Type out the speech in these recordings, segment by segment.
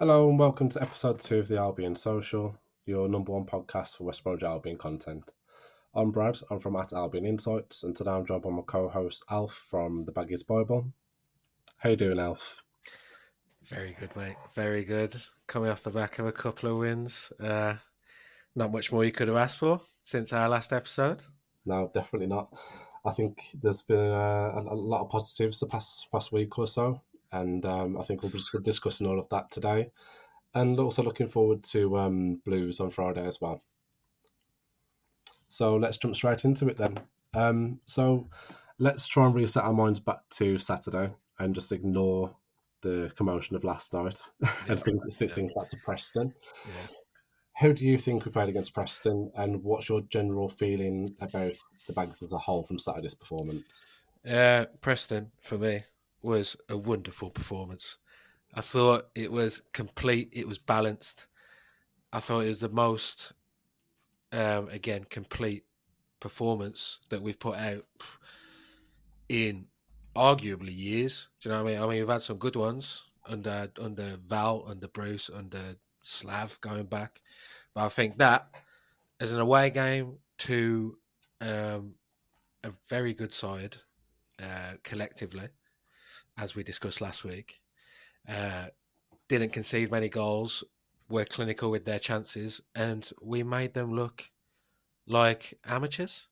Hello and welcome to episode two of the Albion Social, your number one podcast for West Bromwich Albion content. I'm Brad, I'm from at Albion Insights, and today I'm joined by my co-host Alf from the Baggies Bible. How you doing, Alf? Very good, mate. Very good. Coming off the back of a couple of wins. Uh, not much more you could have asked for since our last episode. No, definitely not. I think there's been uh, a, a lot of positives the past past week or so and um, I think we'll be discussing all of that today, and also looking forward to um, Blues on Friday as well. So let's jump straight into it then. Um, so let's try and reset our minds back to Saturday and just ignore the commotion of last night yeah, and think, yeah. think back to Preston. Yeah. How do you think we played against Preston, and what's your general feeling about the Bags as a whole from Saturday's performance? Uh, Preston, for me, was a wonderful performance. I thought it was complete, it was balanced. I thought it was the most, um, again, complete performance that we've put out in arguably years. Do you know what I mean? I mean, we've had some good ones under under Val, under Bruce, under Slav going back, but I think that as an away game to um, a very good side uh, collectively as we discussed last week. Uh, didn't concede many goals, were clinical with their chances, and we made them look like amateurs.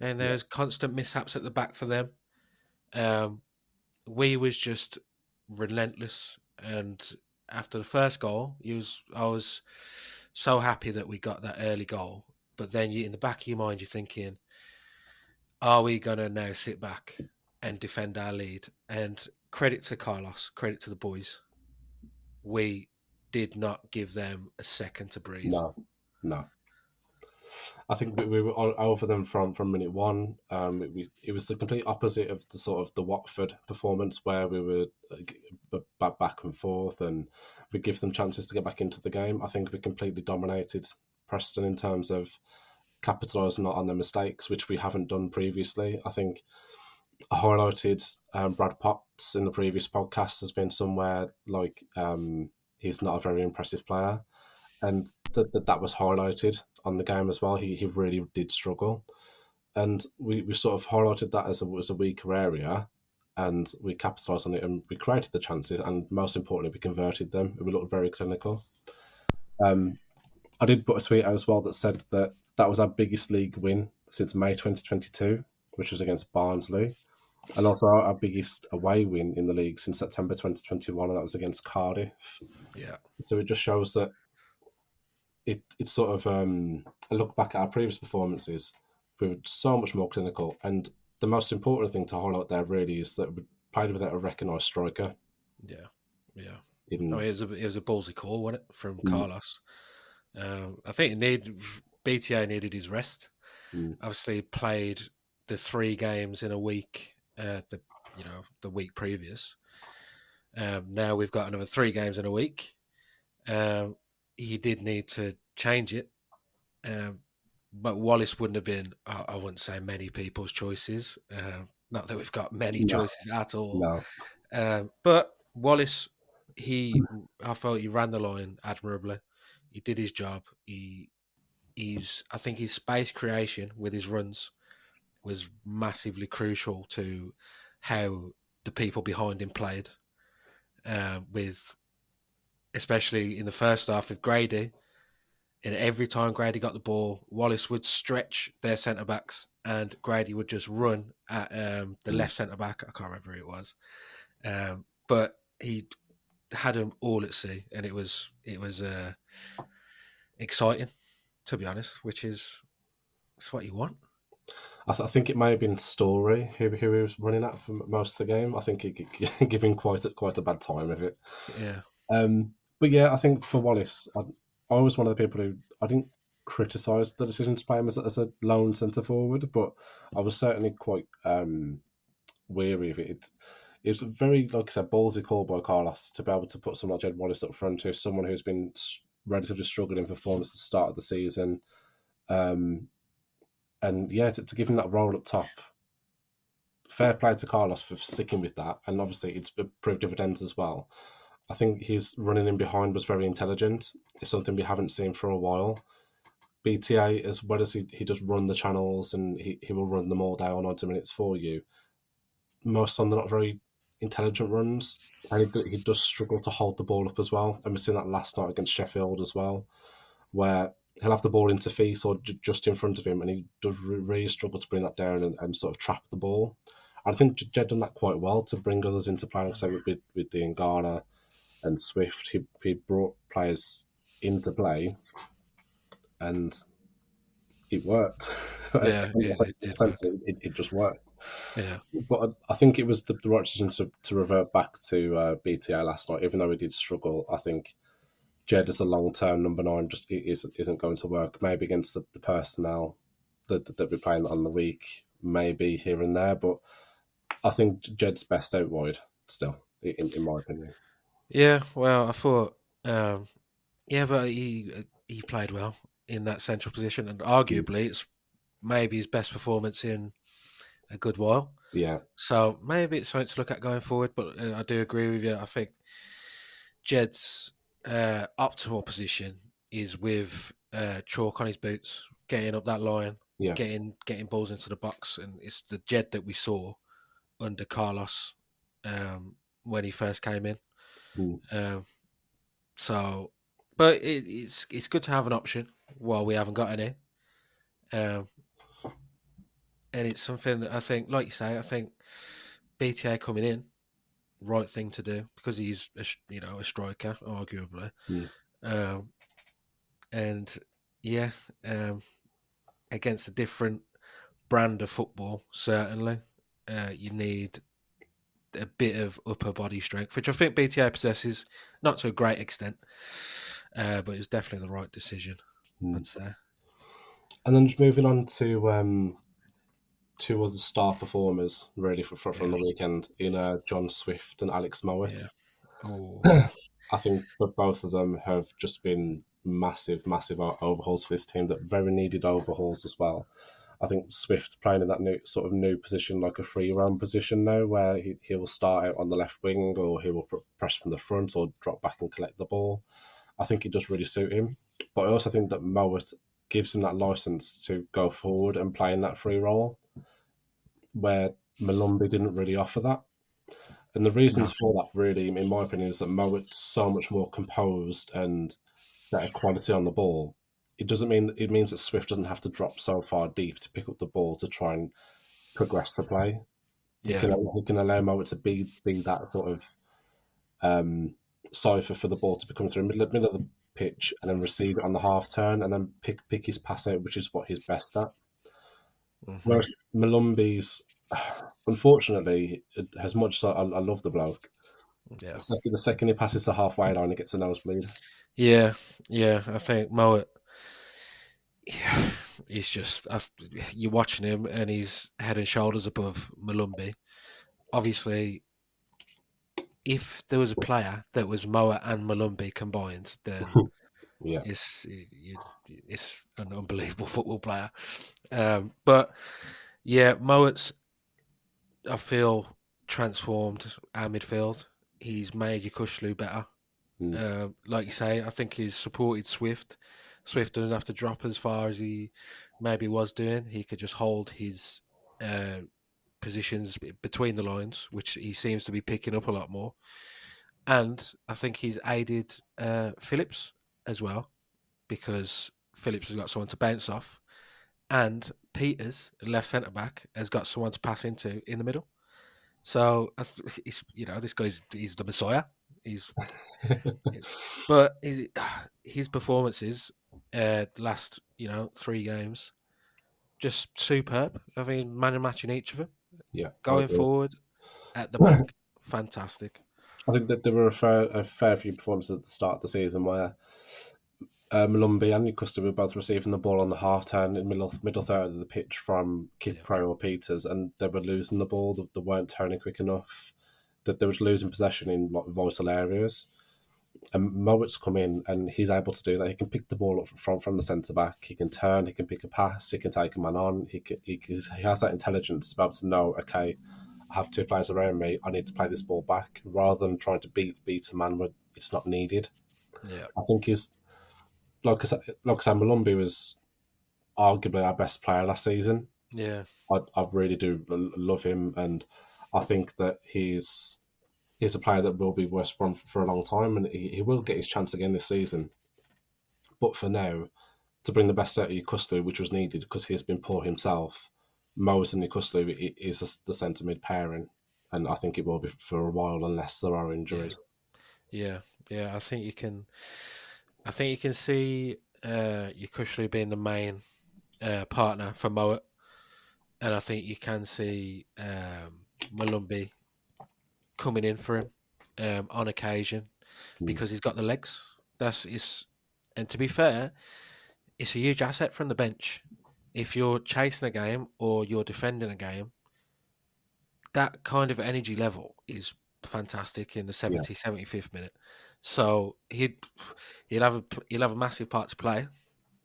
And there's yeah. constant mishaps at the back for them. Um, we was just relentless, and after the first goal, was, I was so happy that we got that early goal. But then, you, in the back of your mind, you're thinking, "Are we gonna now sit back and defend our lead. And credit to Carlos, credit to the boys. We did not give them a second to breathe. No, no. I think we, we were all over them from, from minute one. Um, it, we, it was the complete opposite of the sort of the Watford performance where we were uh, back back and forth and we give them chances to get back into the game. I think we completely dominated Preston in terms of capitalising on their mistakes, which we haven't done previously. I think highlighted um, Brad Potts in the previous podcast has been somewhere like um, he's not a very impressive player, and that that that was highlighted on the game as well. He he really did struggle, and we, we sort of highlighted that as a as a weaker area, and we capitalised on it and we created the chances, and most importantly, we converted them. We looked very clinical. Um, I did put a tweet out as well that said that that was our biggest league win since May 2022, which was against Barnsley and also our biggest away win in the league since September 2021, and that was against Cardiff. Yeah. So it just shows that it it's sort of um, a look back at our previous performances. We were so much more clinical, and the most important thing to highlight there really is that we played without a recognised striker. Yeah, yeah. In... it was a it was a ballsy call, wasn't it, from mm. Carlos? Um, I think it need BTA needed his rest. Mm. Obviously, played the three games in a week uh, the you know the week previous. Um, now we've got another three games in a week. Um, he did need to change it, um, but Wallace wouldn't have been. I, I wouldn't say many people's choices. Uh, not that we've got many no. choices at all. No. Um, but Wallace, he, I felt he ran the line admirably. He did his job. He, he's, I think his space creation with his runs was massively crucial to how the people behind him played. Uh, with especially in the first half with Grady, and every time Grady got the ball, Wallace would stretch their centre backs, and Grady would just run at um, the left centre back. I can't remember who it was, um, but he had them all at sea, and it was it was uh, exciting, to be honest. Which is it's what you want. I, th- I, think it may have been Storey who, who he was running at for most of the game. I think he giving quite a, quite a bad time of it. Yeah. Um, but yeah, I think for Wallace, I, I was one of the people who I didn't criticise the decision to play him as, as a lone centre forward, but I was certainly quite um, weary of it. it. It was very, like I said, ballsy call by Carlos to be able to put someone like Jed Wallace up front, who's someone who's been relatively struggling for form at the start of the season. Um, and yeah, to, to give him that role up top, fair play to Carlos for sticking with that, and obviously it's proved dividends as well. I think his running in behind was very intelligent. It's something we haven't seen for a while. BTA, as well as he, he does run the channels and he, he will run them all down 90 minutes for you, most of them are not very intelligent runs. And he, he does struggle to hold the ball up as well. And we've seen that last night against Sheffield as well, where he'll have the ball into feet or j- just in front of him, and he does really struggle to bring that down and, and sort of trap the ball. And I think Jed done that quite well to bring others into play. Like I say with with, with Diangana and Swift, he he brought players into play, and it worked. Yeah, yeah, it did essentially, it, it just worked. Yeah, But I, I think it was the, the right decision to, to revert back to uh, BTA last night, even though we did struggle. I think Jed as a long term number nine just isn't isn't going to work. Maybe against the, the personnel that, that, that we're playing on the week, maybe here and there. But I think Jed's best out wide still, in, in my opinion. yeah. Well, I thought, um, yeah, but he he played well in that central position, and arguably it's maybe his best performance in a good while. Yeah, So maybe it's something to look at going forward. But uh, I do agree with you. I think Jed's uh, optimal position is with uh, chalk on his boots, getting up that line, yeah, getting getting balls into the box, and it's the Jed that we saw under Carlos um, when he first came in. Mm. Um, so, but it, it's it's good to have an option while we haven't got any. Um, and it's something that I think, like you say, I think BTA coming in, right thing to do because he's a, you know a striker, arguably. Mm. Um, and yeah, um, against a different brand of football, certainly, uh, you need a bit of upper body strength, which I think BTA possesses, not to a great extent, uh, but it's definitely the right decision. Mm. I'd say. And then just moving on to um, two other star performers, really, for, for, from the weekend in uh, John Swift and Alex Mowatt. Yeah. Oh, I think that both of them have just been massive, massive overhauls for this team. That very needed overhauls as well. I think Swift playing in that new sort of new position, like a free run position now, where he, he will start out on the left wing or he will pr- press from the front or drop back and collect the ball. I think it does really suit him. But I also think that Mowatt gives him that license to go forward and play in that free role, where Molumby didn't really offer that. And the reasons for that, really, in my opinion, is that Mowatt's so much more composed and better quality on the ball. It doesn't mean it means that Swift doesn't have to drop so far deep to pick up the ball to try and progress the play. He yeah, can he can allow Mowatt to be be that sort of um, cipher for the ball to become through middle middle of the pitch and then receive it on the half turn and then pick pick his pass out, which is what he's best at. Mhm. Whereas Molumby's, unfortunately, as much as I, I love the bloke, yeah. the second, the second he passes the halfway line, he gets a nosebleed. Yeah, yeah, I think Mowatt. Yeah, he's just you're watching him, and he's head and shoulders above Molumby. Obviously, if there was a player that was Moa and Molumby combined, then Yeah, it's you, it's an unbelievable football player. Um, but yeah, Mowatt's I feel transformed our midfield. He's made Yokuslu better. Mm. Um, like you say, I think he's supported Swift. Swift doesn't have to drop as far as he maybe was doing. He could just hold his uh, positions between the lines, which he seems to be picking up a lot more. And I think he's aided uh, Phillips as well, because Phillips has got someone to bounce off, and Pieters, left centre back, has got someone to pass into in the middle. So he's, you know, this guy's he's the messiah. He's but his, his performances, uh, the last you know three games, just superb. I mean, man and match in each of them. yeah. Going forward, at the back, fantastic. I think that there were a fair, a fair few performances at the start of the season where uh, Molumby and Custer were both receiving the ball on the half turn in middle middle third of the pitch from Kid Yeah. Pro or Pieters, and they were losing the ball. They, they weren't turning quick enough. That they were losing possession in like vital areas. And Mowatt's come in and he's able to do that. He can pick the ball up from from the centre back. He can turn. He can pick a pass. He can take a man on. He can, he, he has that intelligence to be able to know. Okay, I have two players around me. I need to play this ball back rather than trying to beat beat a man with it's not needed. Yeah. I think he's like I said, like I said, Molumby was arguably our best player last season. Yeah. I, I really do love him, and I think that he's he's a player that will be West Brom for, a long time, and he, he will get his chance again this season. But for now, to bring the best out of Yokuslu, which was needed because he has been poor himself, Moes and Yokuslu i- is the centre mid pairing, and I think it will be for a while unless there are injuries. Yeah. Yeah. I think you can. I think you can see uh, being the main uh, partner for Moet, and I think you can see um, Molumby coming in for him um, on occasion Mm. because he's got the legs. That's is, and to be fair, it's a huge asset from the bench. If you're chasing a game or you're defending a game, that kind of energy level is fantastic in the 70, 75th minute. So he'd he'll have a he'll have a massive part to play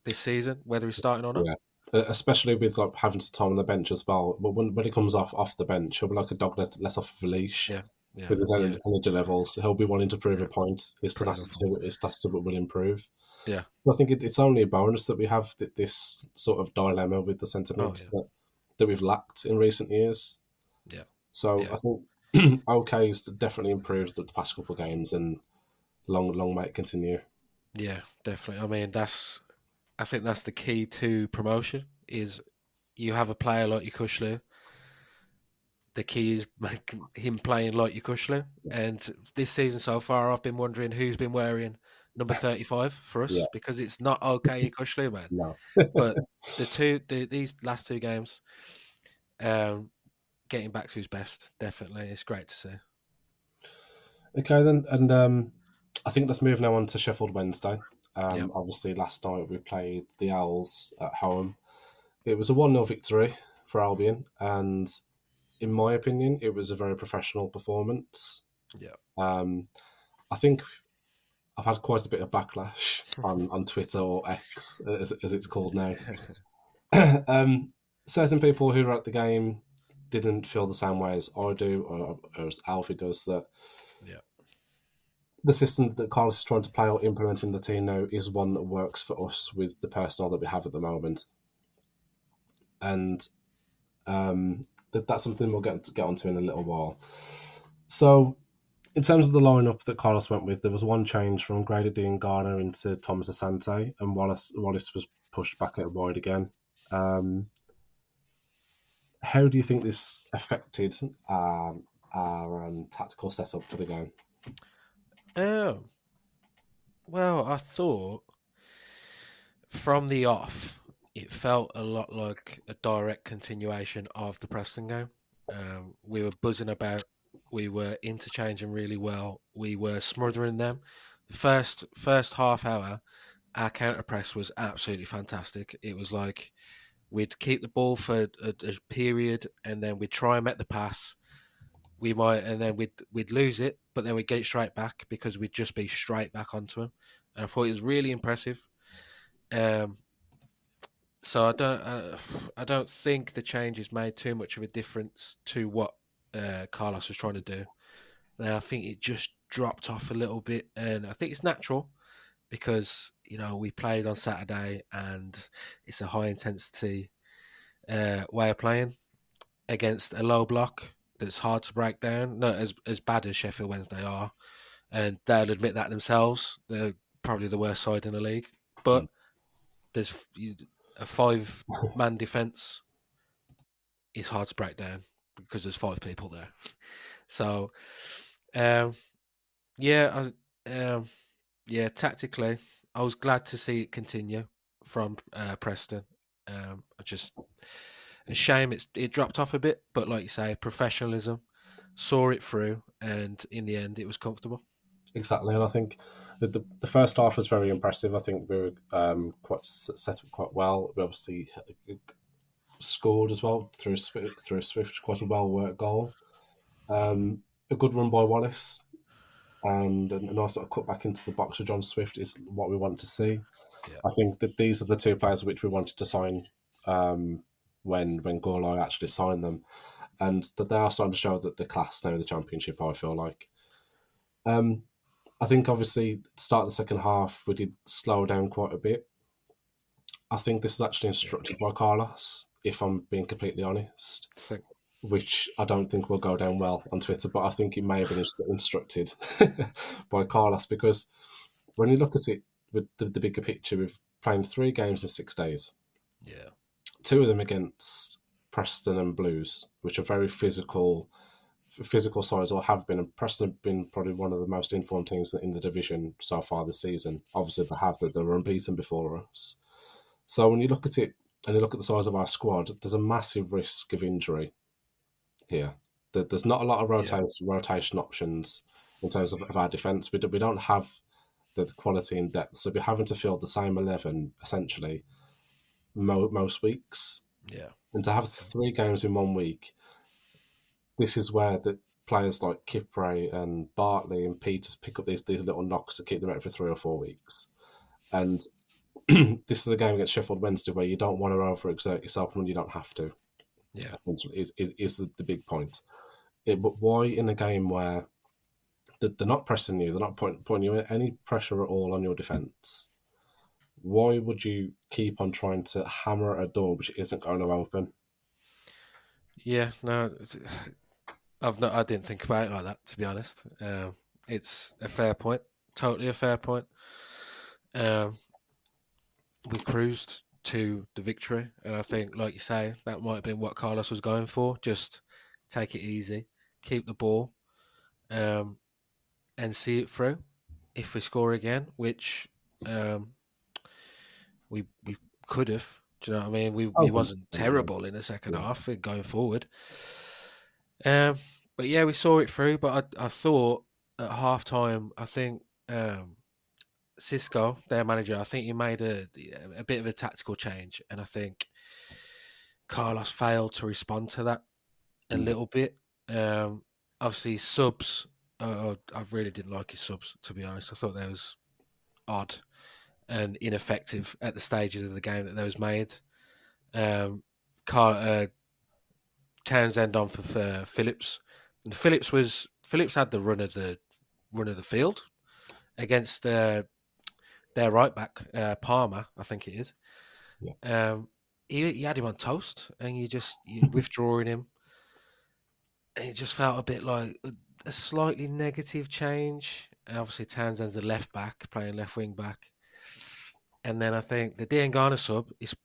this season, whether he's starting or not. Yeah. Especially with like having some time on the bench as well. But when, when he comes off off the bench, he'll be like a dog let, let off of a leash Yeah, Yeah, with his yeah, energy, energy levels. He'll be wanting to prove Yeah. a point. His tenacity, his tenacity will improve. Yeah. So I think it, it's only a bonus that we have th- this sort of dilemma with the centre Oh, mids that, that we've lacked in recent years. Yeah. So Yeah. I think OK's definitely improved the past couple of games and long, long may it continue. yeah, definitely. I mean, that's I think that's the key to promotion is you have a player like Yokuslu. The key is him playing like Yokuslu. And this season so far, I've been wondering who's been wearing number thirty-five for us Yeah. because it's not okay Yokuslu, man. No. But the two, the, these last two games, um, getting back to his best, definitely, it's great to see. Okay, then, and um, I think let's move now on to Sheffield Wednesday. Um, Yep. Obviously, last night we played the Owls at home. It was a 1 0 victory for Albion, and in my opinion, it was a very professional performance. Yep. Um, I think I've had quite a bit of backlash on, on Twitter or X, as, as it's called now. um, certain people who were at the game didn't feel the same way as I do, or, or as Alfie does, that Yeah. the system that Carlos is trying to play or implement in the team now is one that works for us with the personnel that we have at the moment. And um, that, that's something we'll get get onto in a little while. So, in terms of the lineup that Carlos went with, there was one change from Grady Diangana into Thomas Asante, and Wallace Wallace was pushed back out wide again. Um, how do you think this affected um, our um, tactical setup for the game? Oh, well, I thought from the off, it felt a lot like a direct continuation of the Preston game. Um, we were buzzing about, we were interchanging really well, we were smothering them. First, first half hour, our counter press was absolutely fantastic. It was like we'd keep the ball for a, a period, and then we'd try and make the pass. We might, and then we'd we'd lose it, but then we'd get it straight back because we'd just be straight back onto him. And I thought it was really impressive. Um, so I don't, uh, I don't think the changes made too much of a difference to what uh, Carlos was trying to do. And I think it just dropped off a little bit, and I think it's natural because you know we played on Saturday and it's a high intensity uh, way of playing against a low block that's hard to break down. Not as as bad as Sheffield Wednesday are, and they'll admit that themselves. They're probably the worst side in the league, but there's you- a five man defense is hard to break down because there's five people there. So, um, yeah, I, um, yeah, tactically, I was glad to see it continue from uh, Preston. Um, I just a shame it's it dropped off a bit, but like you say, professionalism saw it through, and in the end, it was comfortable. Exactly, and I think the, the, the first half was very impressive. I think we were um, quite set up quite well. We obviously scored as well through Swift, through Swift, quite a well worked goal. Um, a good run by Wallace, and a nice little cut back into the box with John Swift is what we want to see. Yeah. I think that these are the two players which we wanted to sign um, when when Gorlai actually signed them, and that they are starting to show that the class now in the championship. I feel like. Um, I think obviously start the second half we did slow down quite a bit. I think this is actually instructed by Carlos, if I'm being completely honest. Which I don't think will go down well on Twitter, but I think it may have been instructed by Carlos because when you look at it with the, the bigger picture, we've played three games in six days. Yeah. Two of them against Preston and Blues, which are very physical, physical sides or have been. And Preston have been probably one of the most informed teams in the division so far this season. Obviously, they have that they were unbeaten before us. So when you look at it and you look at the size of our squad, there's a massive risk of injury here. There's not a lot of rotation yeah. rotation options in terms of, of our defence. We, do, we don't have the quality and depth, so we're having to field the same eleven essentially mo- most weeks. Yeah, and to have three games in one week, this is where the players like Kipre and Bartley and Pieters pick up these these little knocks to keep them out for three or four weeks, and this is a game against Sheffield Wednesday where you don't want to overexert yourself when you don't have to. Yeah, is, is, is the, the big point. It, but why in a game where they're not pressing you, they're not putting, putting you any pressure at all on your defence, why would you keep on trying to hammer at a door which isn't going to open? Yeah, no, I've not. I didn't think about it like that. To be honest, um, it's a fair point. Totally a fair point. Um, we cruised to the victory, and I think, like you say, that might have been what Carlos was going for. Just take it easy, keep the ball, um, and see it through. If we score again, which um, we we could have, do you know what I mean? We oh, wasn't terrible in the second half going forward. Um, but yeah, we saw it through. But I I thought at half time, I think um, Xisco, their manager, I think he made a a bit of a tactical change, and I think Carlos failed to respond to that a mm. little bit. Um, obviously, subs. Uh, I really didn't like his subs, to be honest. I thought that was odd and ineffective at the stages of the game that those made. Um, Car- uh, Townsend on for, for Phillips. And Phillips was Phillips had the run of the run of the field against uh, their right back, uh, Palmer, I think it is. Yeah. Um, he, he had him on toast, and you just you withdrawing him. It just felt a bit like a, a slightly negative change. And obviously, Townsend's a left back, playing left wing back. And then I think the Diangana sub is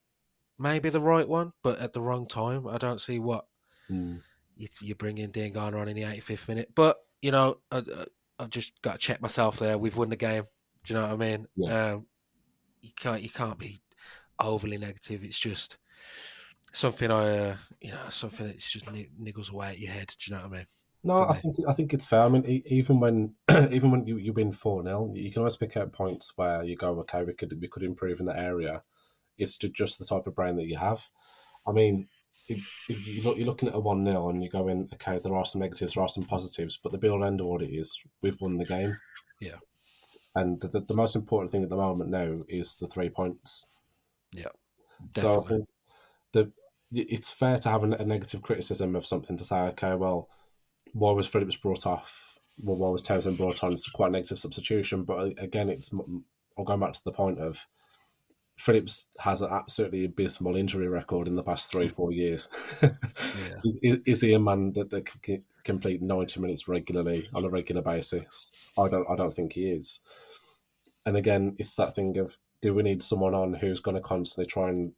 maybe the right one, but at the wrong time. I don't see what mm. You, you bring in Diangana on in the 85th minute. But, you know, I, have just got to check myself there. We've won the game. Do you know what I mean? Yeah. Um, you can't you can't be overly negative. It's just something I uh, you know something that just niggles away at your head. Do you know what I mean? No, I think I think it's fair. I mean, even when even when you, you win four 0 you can always pick out points where you go, okay, we could we could improve in that area. It's just the type of brain that you have. I mean, if, if you look, you're looking at a one 0 and you go in, okay, there are some negatives, there are some positives, but the build end of what it is, we've won the game. Yeah. And the, the, the most important thing at the moment now is the three points. Yeah. Definitely. So I think the it's fair to have a, a negative criticism of something to say, okay, well why was Phillips brought off? Well, why was Townsend brought on? It's quite a negative substitution, but uh, again, it's I'll go back to the point of Phillips has an absolutely abysmal injury record in the past three mm. four years. yeah. is, is, is, he a man that, that can complete ninety minutes regularly on a regular basis? I don't I don't think he is. And again, it's that thing of do we need someone on who's going to constantly try and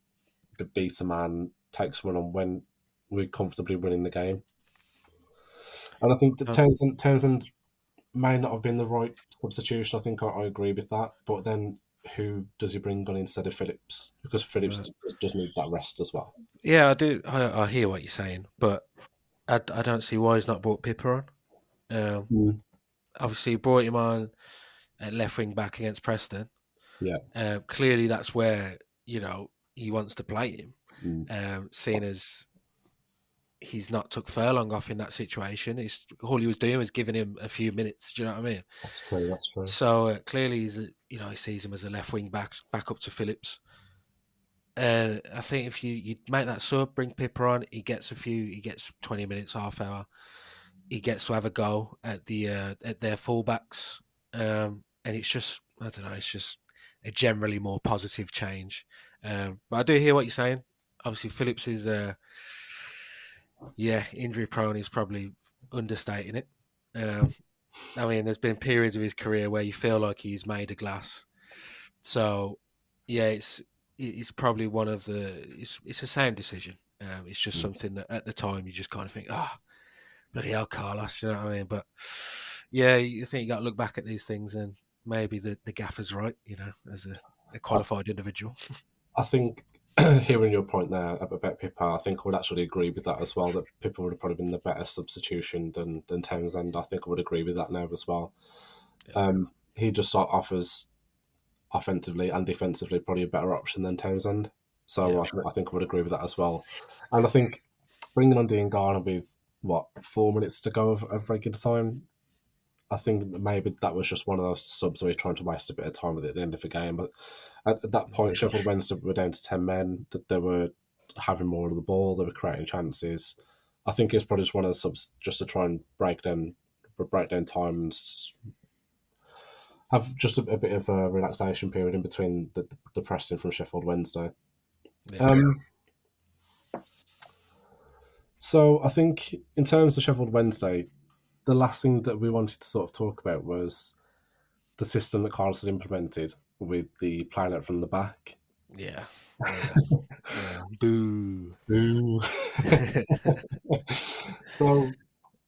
beat a man, take someone on when we're comfortably winning the game? And I think that uh. Townsend, Townsend may not have been the right substitution. I think I, I, agree with that. But then who does he bring on instead of Phillips? Because Phillips right. does, does, need that rest as well. Yeah, I do. I, I, hear what you're saying, but I, I don't see why he's not brought Pipa on. Um, mm. Obviously, he brought him on at left wing back against Preston. Yeah. Uh, clearly, that's where you know he wants to play him. Mm. Um, seeing as he's not took Furlong off in that situation. He's all he was doing was giving him a few minutes. Do you know what I mean? That's true. That's true. So uh, clearly, he's a, you know he sees him as a left wing back, back up to Phillips. And I think if you you make that sub, bring Pipa on, he gets a few, he gets twenty minutes, half hour. He gets to have a go at the uh, at their fullbacks um, and it's just I don't know. It's just a generally more positive change. Um, but I do hear what you're saying. Obviously, Phillips is, uh, yeah, injury prone is probably understating it. Um, I mean, there's been periods of his career where you feel like he's made of glass. So, yeah, it's it's probably one of the it's it's a sound decision. Um, it's just mm. something that at the time you just kind of think, ah, oh, bloody hell, Carlos, you know what I mean? But yeah, you think you got to look back at these things and maybe the, the gaffer's right, you know, as a, a qualified individual. I think hearing your point there about Pipa, I think I would actually agree with that as well. That Pipa would have probably been the better substitution than than Townsend. I think I would agree with that now as well. Yeah. Um, he just offers offensively and defensively probably a better option than Townsend. So yeah. I, I, think I would agree with that as well. And I think bringing on Diangana with what four minutes to go of, of regular time I think maybe that was just one of those subs where you're trying to waste a bit of time with it at the end of the game. But at, at that point, Sheffield Wednesday were down to 10 men, that they were having more of the ball, they were creating chances. I think it's probably just one of the subs just to try and break down, break down times, have just a, a bit of a relaxation period in between the, the pressing from Sheffield Wednesday. Yeah. Um, so I think in terms of Sheffield Wednesday, the last thing that we wanted to sort of talk about was the system that Carlos has implemented with the playing out from the back. Yeah. yeah. Boo. Boo. so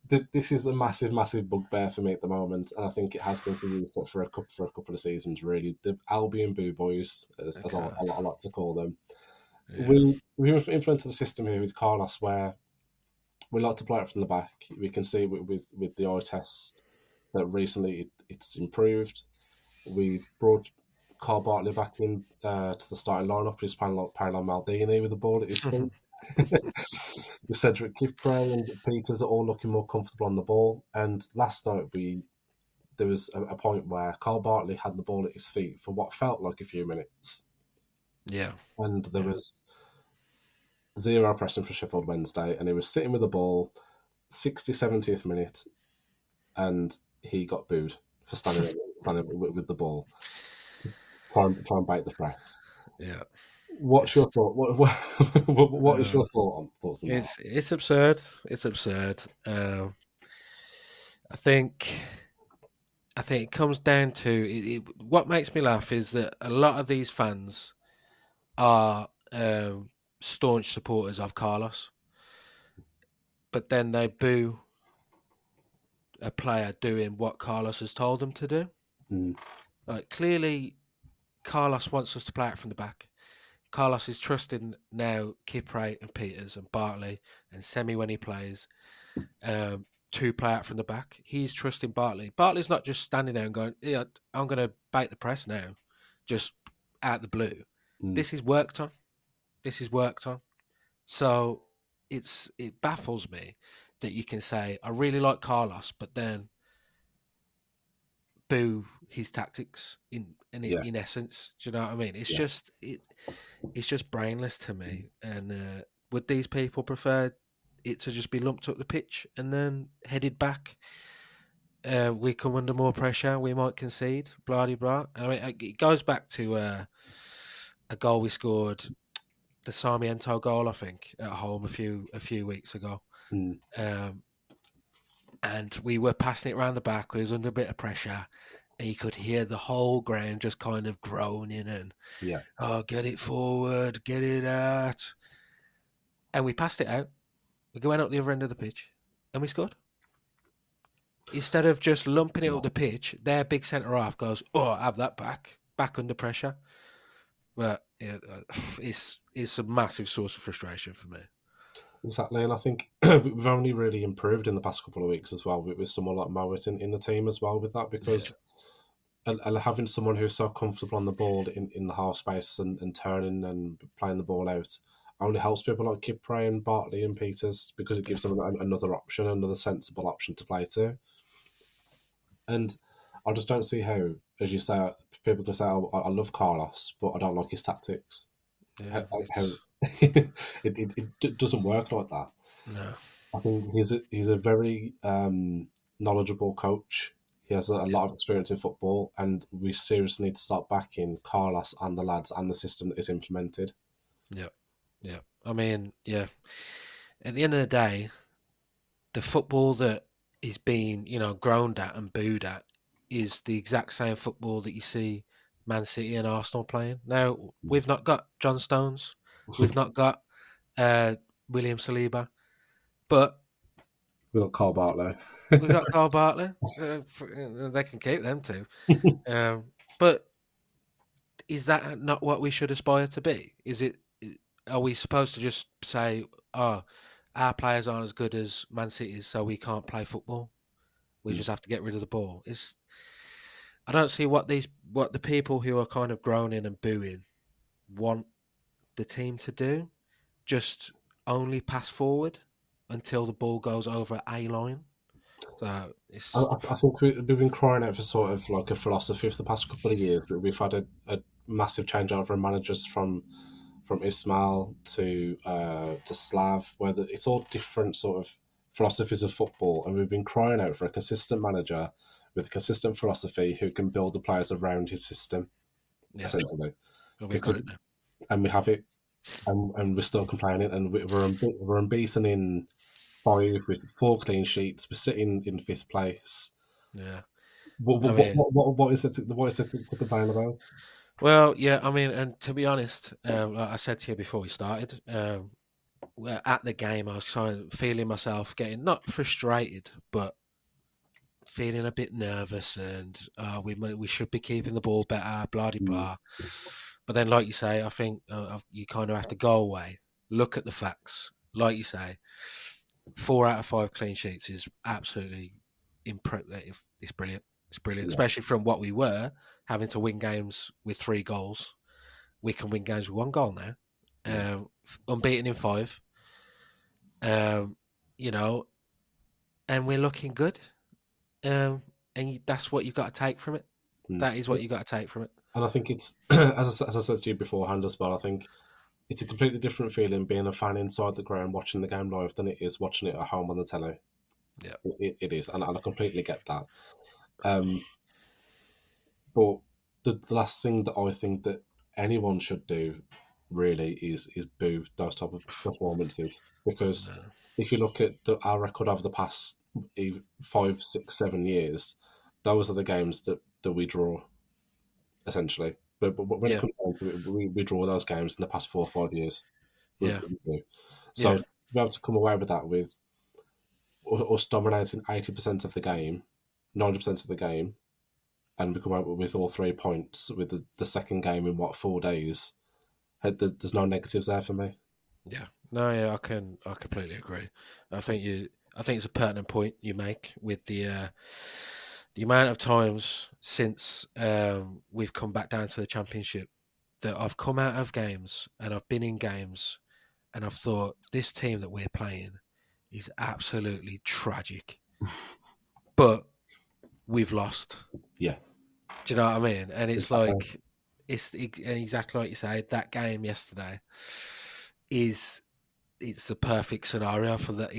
th- this is a massive, massive bugbear for me at the moment, and I think it has been for you for, for a couple for a couple of seasons. Really, the Albion Boo Boys, as, as I, I, like to call them. Yeah. We we implemented a system here with Carlos where we like to play it from the back. We can see with with, with the eye test that recently it, it's improved. We've brought Kyle Bartley back in uh, to the starting lineup. He's playing like Paolo Maldini with the ball at his feet. with Cedric Kipre and Pieters are all looking more comfortable on the ball. And last night we there was a, a, point where Kyle Bartley had the ball at his feet for what felt like a few minutes. Yeah. And there yeah. was zero pressing for Sheffield Wednesday, and he was sitting with the ball, 60, 70th minute, and he got booed for standing, standing with, with, the ball. Try and, try and bite the press. Yeah. What's it's, your thought? What, what, what uh, is your thought on thoughts on it's, that? It's absurd. It's absurd. Um, I think I think it comes down to it, it, what makes me laugh is that a lot of these fans are um, staunch supporters of Carlos, but then they boo a player doing what Carlos has told them to do. Mm. Like clearly, Carlos wants us to play it from the back. Carlos is trusting now Kipre and Pieters and Bartley and Semi when he plays um, to play out from the back. He's trusting Bartley. Bartley's not just standing there and going, "Yeah, I'm going to bait the press now," just out the blue. Mm. This is worked on this is worked on. So it's it baffles me that you can say I really like Carlos, but then boo his tactics in in, yeah. in essence. Do you know what I mean? It's yeah. just it it's just brainless to me. And uh, would these people prefer it to just be lumped up the pitch and then headed back? Uh, we come under more pressure. We might concede. Blah blah. I mean, it goes back to uh, a goal we scored the Sarmiento goal, I think, at home a few a few weeks ago. Mm. Um, and we were passing it around the back. We was under a bit of pressure, and you could hear the whole ground just kind of groaning and, yeah, oh, get it forward, get it out. And we passed it out. We went up the other end of the pitch, and we scored. Instead of just lumping it up the pitch, their big centre half goes, "Oh, I have that back, back under pressure." But yeah, it's it's a massive source of frustration for me. Exactly, and I think we've only really improved in the past couple of weeks as well with, with someone like Mowatt in, in the team as well with that because yeah. and, having someone who's so comfortable on the ball in, in the half space and, and turning and playing the ball out only helps people like Kipre and Bartley and Pieters because it gives them another option, another sensible option to play to. And I just don't see how, as you say, people can say, oh, "I love Carlos, but I don't like his tactics." Yeah, how, how it, it, it doesn't work like that. No, I think he's a, he's a very um, knowledgeable coach. He has a, a lot of experience in football, and we seriously need to start backing Carlos and the lads and the system that is implemented. Yeah, yeah. I mean, yeah. At the end of the day, the football that is being, you know, groaned at and booed at is the exact same football that you see Man City and Arsenal playing. Now, we've not got John Stones, we've not got uh, William Saliba, but We've got Kyle Bartley. we've got Kyle Bartley. Uh, they can keep them too. Um, but is that not what we should aspire to be? Is it? Are we supposed to just say, "Oh, our players aren't as good as Man City's, so we can't play football. We Mm. just have to get rid of the ball." It's. I don't see what these what the people who are kind of groaning and booing want the team to do. Just only pass forward until the ball goes over a line. So it's I, I think we, we've been crying out for sort of like a philosophy for the past couple of years, but we've had a, a massive changeover in managers from from Ismail to uh, to Slav, where the, it's all different sort of philosophies of football, and we've been crying out for a consistent manager with a consistent philosophy who can build the players around his system, yeah, essentially. we'll because- good at it. And we have it, and, and we're still complaining, and we- we're unbe- we're unbeaten in five with four clean sheets. We're sitting in fifth place. Yeah. What, I what, mean- what, what, what is it? To, what is it to, to complain about? Well, yeah, I mean, and to be honest, um, like I said to you before we started, um, at the game, I was trying, feeling myself getting not frustrated, but feeling a bit nervous, and uh, we we should be keeping the ball better, blah de Mm. But then, like you say, I think uh, you kind of have to go away, look at the facts, like you say. Four out of five clean sheets is absolutely impressive. It's brilliant. It's brilliant, Yeah. especially from what we were having to win games with three goals. We can win games with one goal now. Yeah. Um, unbeaten in five. Um, you know, and we're looking good. Um, and that's what you've got to take from it. Mm. That is what you've got to take from it. And I think it's as I, as I said to you beforehand as well. I think it's a completely different feeling being a fan inside the ground watching the game live than it is watching it at home on the telly. Yeah. it, it- it is, and, and I completely get that. Um, but the, the last thing that I think that anyone should do really is is boo those type of performances because No. if you look at the, our record over the past five, six, seven years, those are the games that, that we draw, essentially. But, but when Yeah. it comes down to it, we, we draw those games in the past four or five years. Yeah. So Yeah. to be able to come away with that with us dominating 80% of the game, 90% of the game, and we come out with all three points with the, the second game in what, four days, uh, there's no negatives there for me. Yeah. No, yeah, I can I completely agree. I think you I think it's a pertinent point you make with the uh the amount of times since um we've come back down to the championship that I've come out of games and I've been in games and I've thought this team that we're playing is absolutely tragic. but we've lost. Yeah. Do you know what I mean? And it's Exactly. like it's ex- exactly like you say. That game yesterday is it's the perfect scenario for that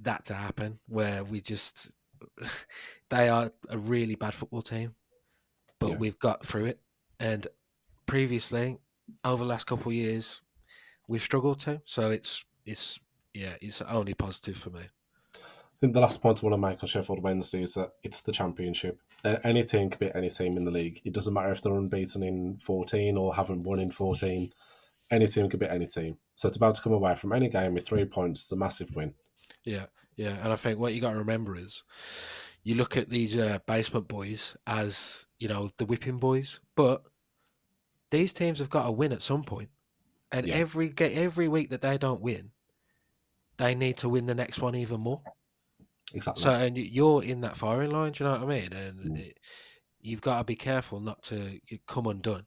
that to happen, where we just they are a really bad football team, but Yeah. we've got through it. And previously, over the last couple of years, we've struggled to. So it's it's yeah, it's only positive for me. I think the last point I want to make on Sheffield Wednesday is that it's the championship. Any team can beat any team in the league. It doesn't matter if they're unbeaten in 14 or haven't won in 14. Any team can beat any team. So it's about to come away from any game with three points a massive win. Yeah, yeah, and I think what you got to remember is you look at these uh, basement boys as you know the whipping boys, but these teams have got to win at some point, and Yeah. every every week that they don't win, they need to win the next one even more. Exactly. So, and you're in that firing line. Do you know what I mean? And Mm. it, you've got to be careful not to come undone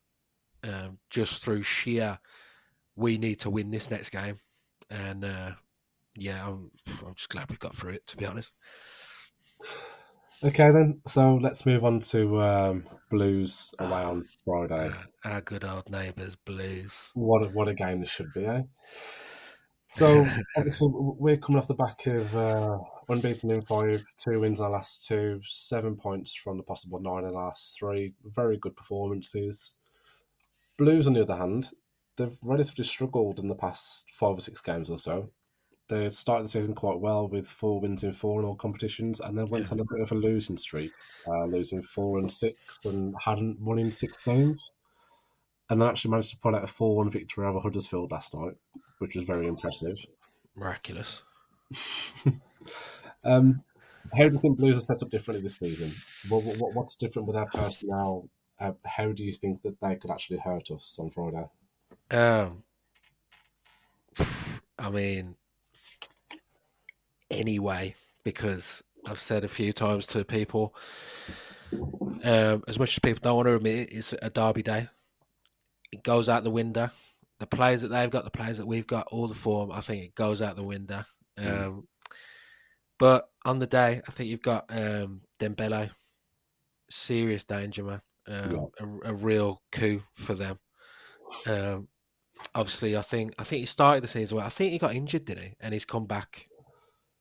um, just through sheer. We need to win this next game, and uh, yeah, I'm I'm just glad we got through it. To be honest. okay, then. So let's move on to um, Blues away on Friday. Our good old neighbours, Blues. What a, what a game this should be, eh? So obviously we're coming off the back of uh, unbeaten in five, two wins in our last two, seven points from the possible nine in the last three. Very good performances. Blues, on the other hand, they've relatively struggled in the past five or six games or so. They started the season quite well with four wins in four in all competitions, and then went Yeah. on a bit of a losing streak, uh, losing four and six, and hadn't won in six games. And then actually managed to pull out a four-one victory over Huddersfield last night, which was very impressive. Miraculous. um, how do you think Blues are set up differently this season? What, what, what's different with our personnel? Uh, how do you think that they could actually hurt us on Friday? Um, I mean, anyway, because I've said a few times to people, um, as much as people don't want to admit it, it's a derby day. It goes out the window. The players that they've got, the players that we've got, all the form, I think it goes out the window. Um, Mm. But on the day, I think you've got um, Dembele, serious danger, man. Um, Yeah. a, a real coup for them. Um, obviously, I think I think he started the season well. I think he got injured, didn't he? And he's come back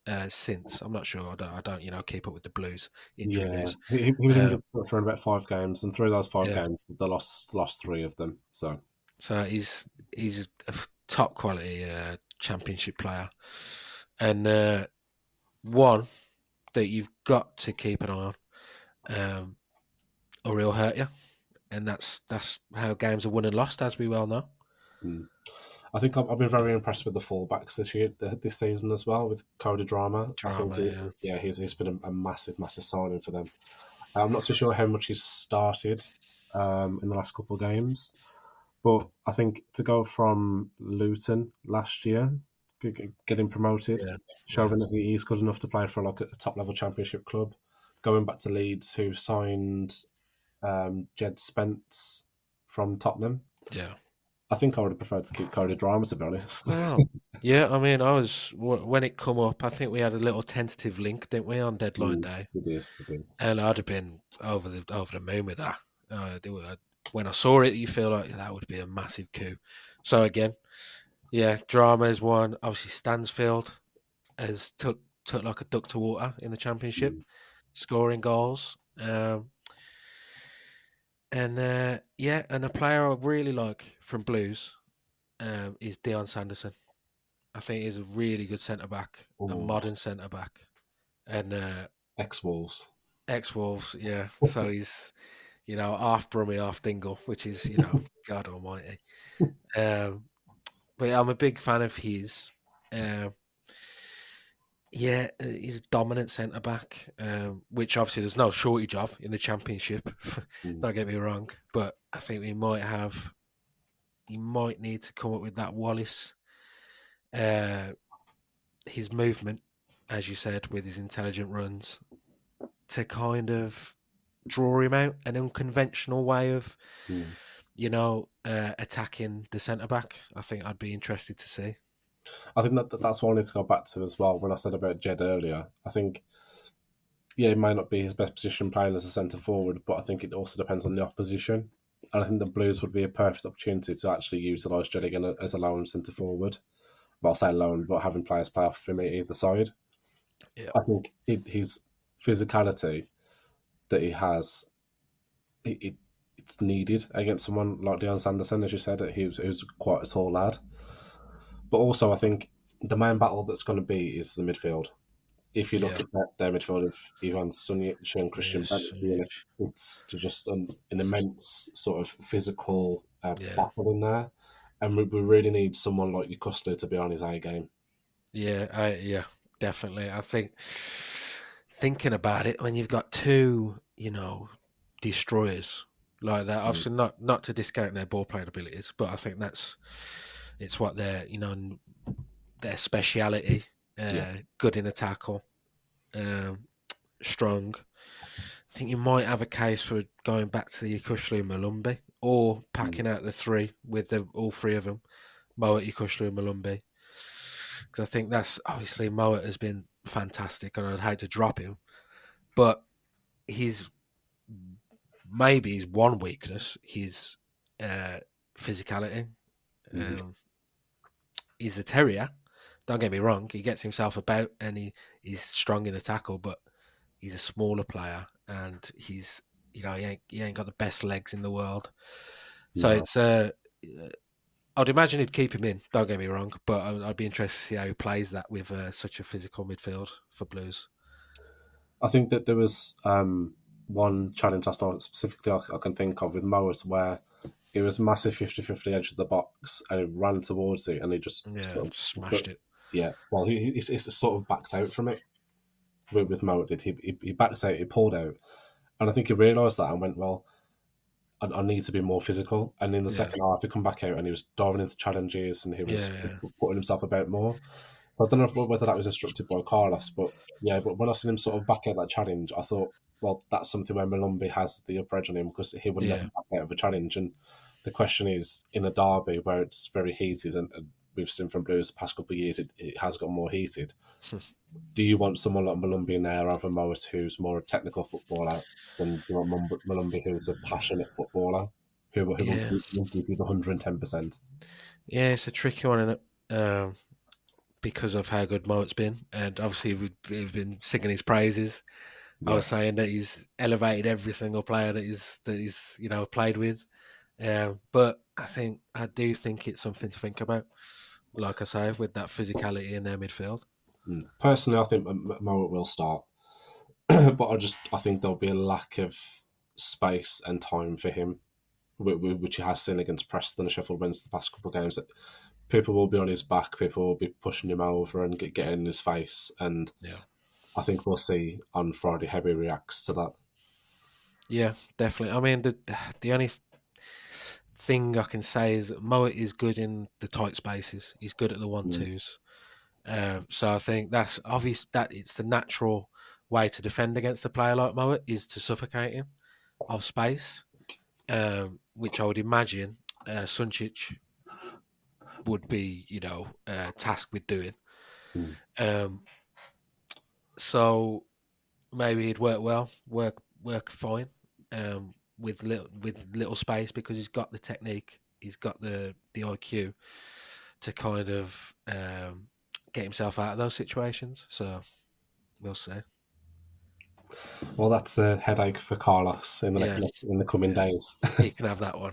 uh, since. I'm not sure. I don't, I don't, you know, keep up with the Blues injury Yeah, news. he, he was Um, injured for, for about five games, and through those five Yeah. games, they lost lost three of them. So So he's he's a top quality uh, championship player, and uh, one that you've got to keep an eye on, um, or he'll hurt you, and that's that's how games are won and lost, as we well know. I think I've, I've been very impressed with the fullbacks this year, th- this season as well, with Cody Drameh. I think Drameh, he- yeah. yeah, he's, he's been a, a massive, massive signing for them. I'm not so sure how much he's started um, in the last couple of games, but I think to go from Luton last year, getting promoted, Yeah, showing that he's good enough to play for like a top level championship club, going back to Leeds, who signed um, Jed Spence from Tottenham. Yeah. I think I would have preferred to keep Cody Drameh, to be honest. Wow. yeah, I mean, I was when it come up. I think we had a little tentative link, didn't we, on deadline Mm. day? It is, it is. And I'd have been over the over the moon with that. Uh, when I saw it, you feel like that would be a massive coup. So again, yeah, Drameh is one. Obviously, Stansfield has took took like a duck to water in the championship, scoring goals. Um, and uh, yeah, and a player I really like from Blues um, is Dion Sanderson. I think he's a really good centre back, a modern centre back, and uh, Ex Wolves. ex Wolves. Yeah, so he's you know half Brummy, half Dingle, which is you know God Almighty. Um, but yeah, I'm a big fan of his. Um, yeah, uh, he's a dominant centre back, um, which obviously there's no shortage of in the Championship. Mm. Don't get me wrong, but I think we might have. He might need to come up with that Wallace. Uh, his movement, as you said, with his intelligent runs, to kind of draw him out an unconventional way of, Mm. you know, uh, attacking the centre back. I think I'd be interested to see. I think that that's what I need to go back to as well. When I said about Jed earlier, I think yeah, it might not be his best position playing as a centre forward, but I think it also depends on the opposition. And I think the Blues would be a perfect opportunity to actually utilise Jed again as a lone centre forward. Well, say lone, but having players play off him either side. Yeah. I think it, his physicality that he has, it, it it's needed against someone like Dion Sanderson, as you said. He was, he was quite a tall lad. But also, I think the main battle that's going to be is the midfield. If you look Yeah. at that, their midfield of Ivan Šunjić and Christian Yes, Bent, it's just an, an immense sort of physical uh, Yeah. battle in there. And we, we really need someone like Yokuslu to be on his A game. Yeah, I, yeah, definitely. I think thinking about it, when you've got two, you know, destroyers like that, obviously not not to discount their ball playing abilities, but I think that's it's what their you know their speciality. Uh, Yeah. Good in a tackle, um, strong. I think you might have a case for going back to the Yokuslu Molumby or packing out the three with the, all three of them, Mowatt, Yokuslu, and Molumby because I think that's obviously Mowatt has been fantastic, and I'd hate to drop him, but his maybe his one weakness, his uh, physicality. Mhm. Um, he's a terrier, don't get me wrong, he gets himself about and he, he's strong in the tackle, but he's a smaller player and he's you know he ain't he ain't got the best legs in the world. So No. it's uh, I'd imagine he'd keep him in. Don't get me wrong, but I- I'd be interested to see how he plays that with uh, such a physical midfield for Blues. I think that there was um, one challenge last night specifically I, I can think of with Mowatt where it was massive 50-50 edge of the box and he ran towards it and he just Yeah, sort of- smashed it. yeah well he, he it's sort of backed out from it with, with Mowatt did he, he, he backed out he pulled out and I think he realised that and went well I, I need to be more physical and in the Yeah. second half he come back out and he was diving into challenges and he was Yeah, putting himself about more I don't know if- whether that was instructed by Carlos, but yeah, but when I seen him sort of back out that challenge, I thought, well, that's something where Molumby has the upper edge on him because he would Yeah. never back out of a challenge. And the question is, in a derby where it's very heated, and, and we've seen from Blues the past couple of years, it, it has got more heated. do you want someone like Molumby in there rather than Moas, who's more a technical footballer, than do you want Molumby, who's a passionate footballer, who, who Yeah. will, give you the 110%? Yeah, it's a tricky one, is Um, because of how good Mowatt's been, and obviously we've, we've been singing his praises. I was saying that he's elevated every single player that he's that he's you know played with, um, but I think I do think it's something to think about. Like I say, with that physicality in their midfield. Mm. Personally, I think Mowatt will start, but I just I think there'll be a lack of space and time for him, whi- whi- which he has seen against Preston and Sheffield Wednesday the past couple of games. That people will be on his back, people will be pushing him over and get, getting in his face, and Yeah. I think we'll see on Friday how he reacts to that. Yeah, definitely. I mean, the the only thing I can say is that Mowatt is good in the tight spaces. He's good at the one twos. Um, so I think that's obvious that it's the natural way to defend against a player like Mowatt is to suffocate him of space, um, which I would imagine uh, Šunjić would be, you know, uh, tasked with doing. Mm. Um, so maybe he'd work well, work work fine um, with little with little space because he's got the technique, he's got the the IQ to kind of um, get himself out of those situations. So we'll see. Well, that's a headache for Carlos in the Yeah. next in the coming days. He can have that one.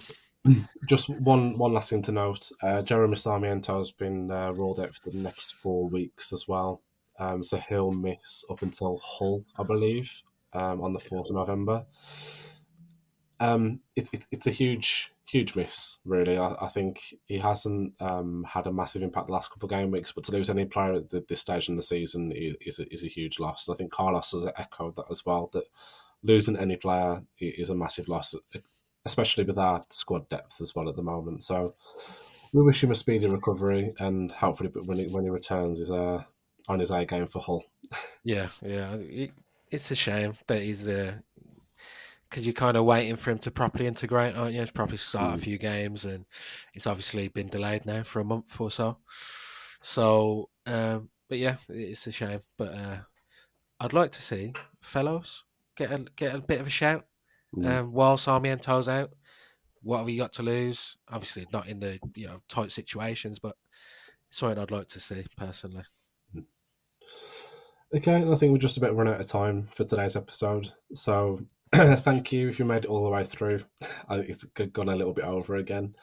Just one one last thing to note: uh, Jeremy Sarmiento has been uh, ruled out for the next four weeks as well, um, so he'll miss up until Hull, I believe, um, on the fourth of November. Um, it, it, it's a huge huge miss, really. I, I think he hasn't um, had a massive impact the last couple of game weeks, but to lose any player at th- this stage in the season is a, is a huge loss. And I think Carlos has echoed that as well. That losing any player is a massive loss, especially with our squad depth as well at the moment. So we wish him a speedy recovery, and hopefully, when he when he returns, he's uh, on his A game for Hull. Yeah, yeah. It, it's a shame that he's because you're kind of waiting for him to properly integrate, aren't you? He's probably start a Mm. few games, and it's obviously been delayed now for a month or so. So, um, but yeah, it's a shame. But uh, I'd like to see Fellows get a get a bit of a shout Mm. um, while Sarmiento's out. What have you got to lose? Obviously, not in the you know tight situations, but something I'd like to see personally. Okay, I think we're just about run out of time for today's episode. So thank you if you made it all the way through. It's gone a little bit over again.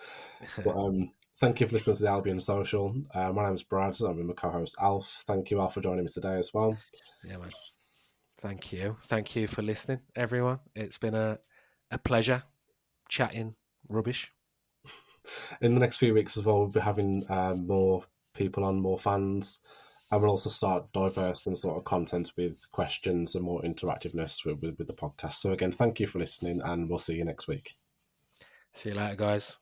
But um, thank you for listening to the Albion Social. Uh, my name's Brad. I'm with my co-host Alf. Thank you, Alf, for joining me today as well. Yeah, man. Thank you. Thank you for listening, everyone. It's been a, a pleasure chatting rubbish. In the next few weeks as well, we'll be having uh, more people on, more fans, and we'll also start diverse and sort of content with questions and more interactiveness with, with, with the podcast. So again, thank you for listening, and we'll see you next week. See you later, guys.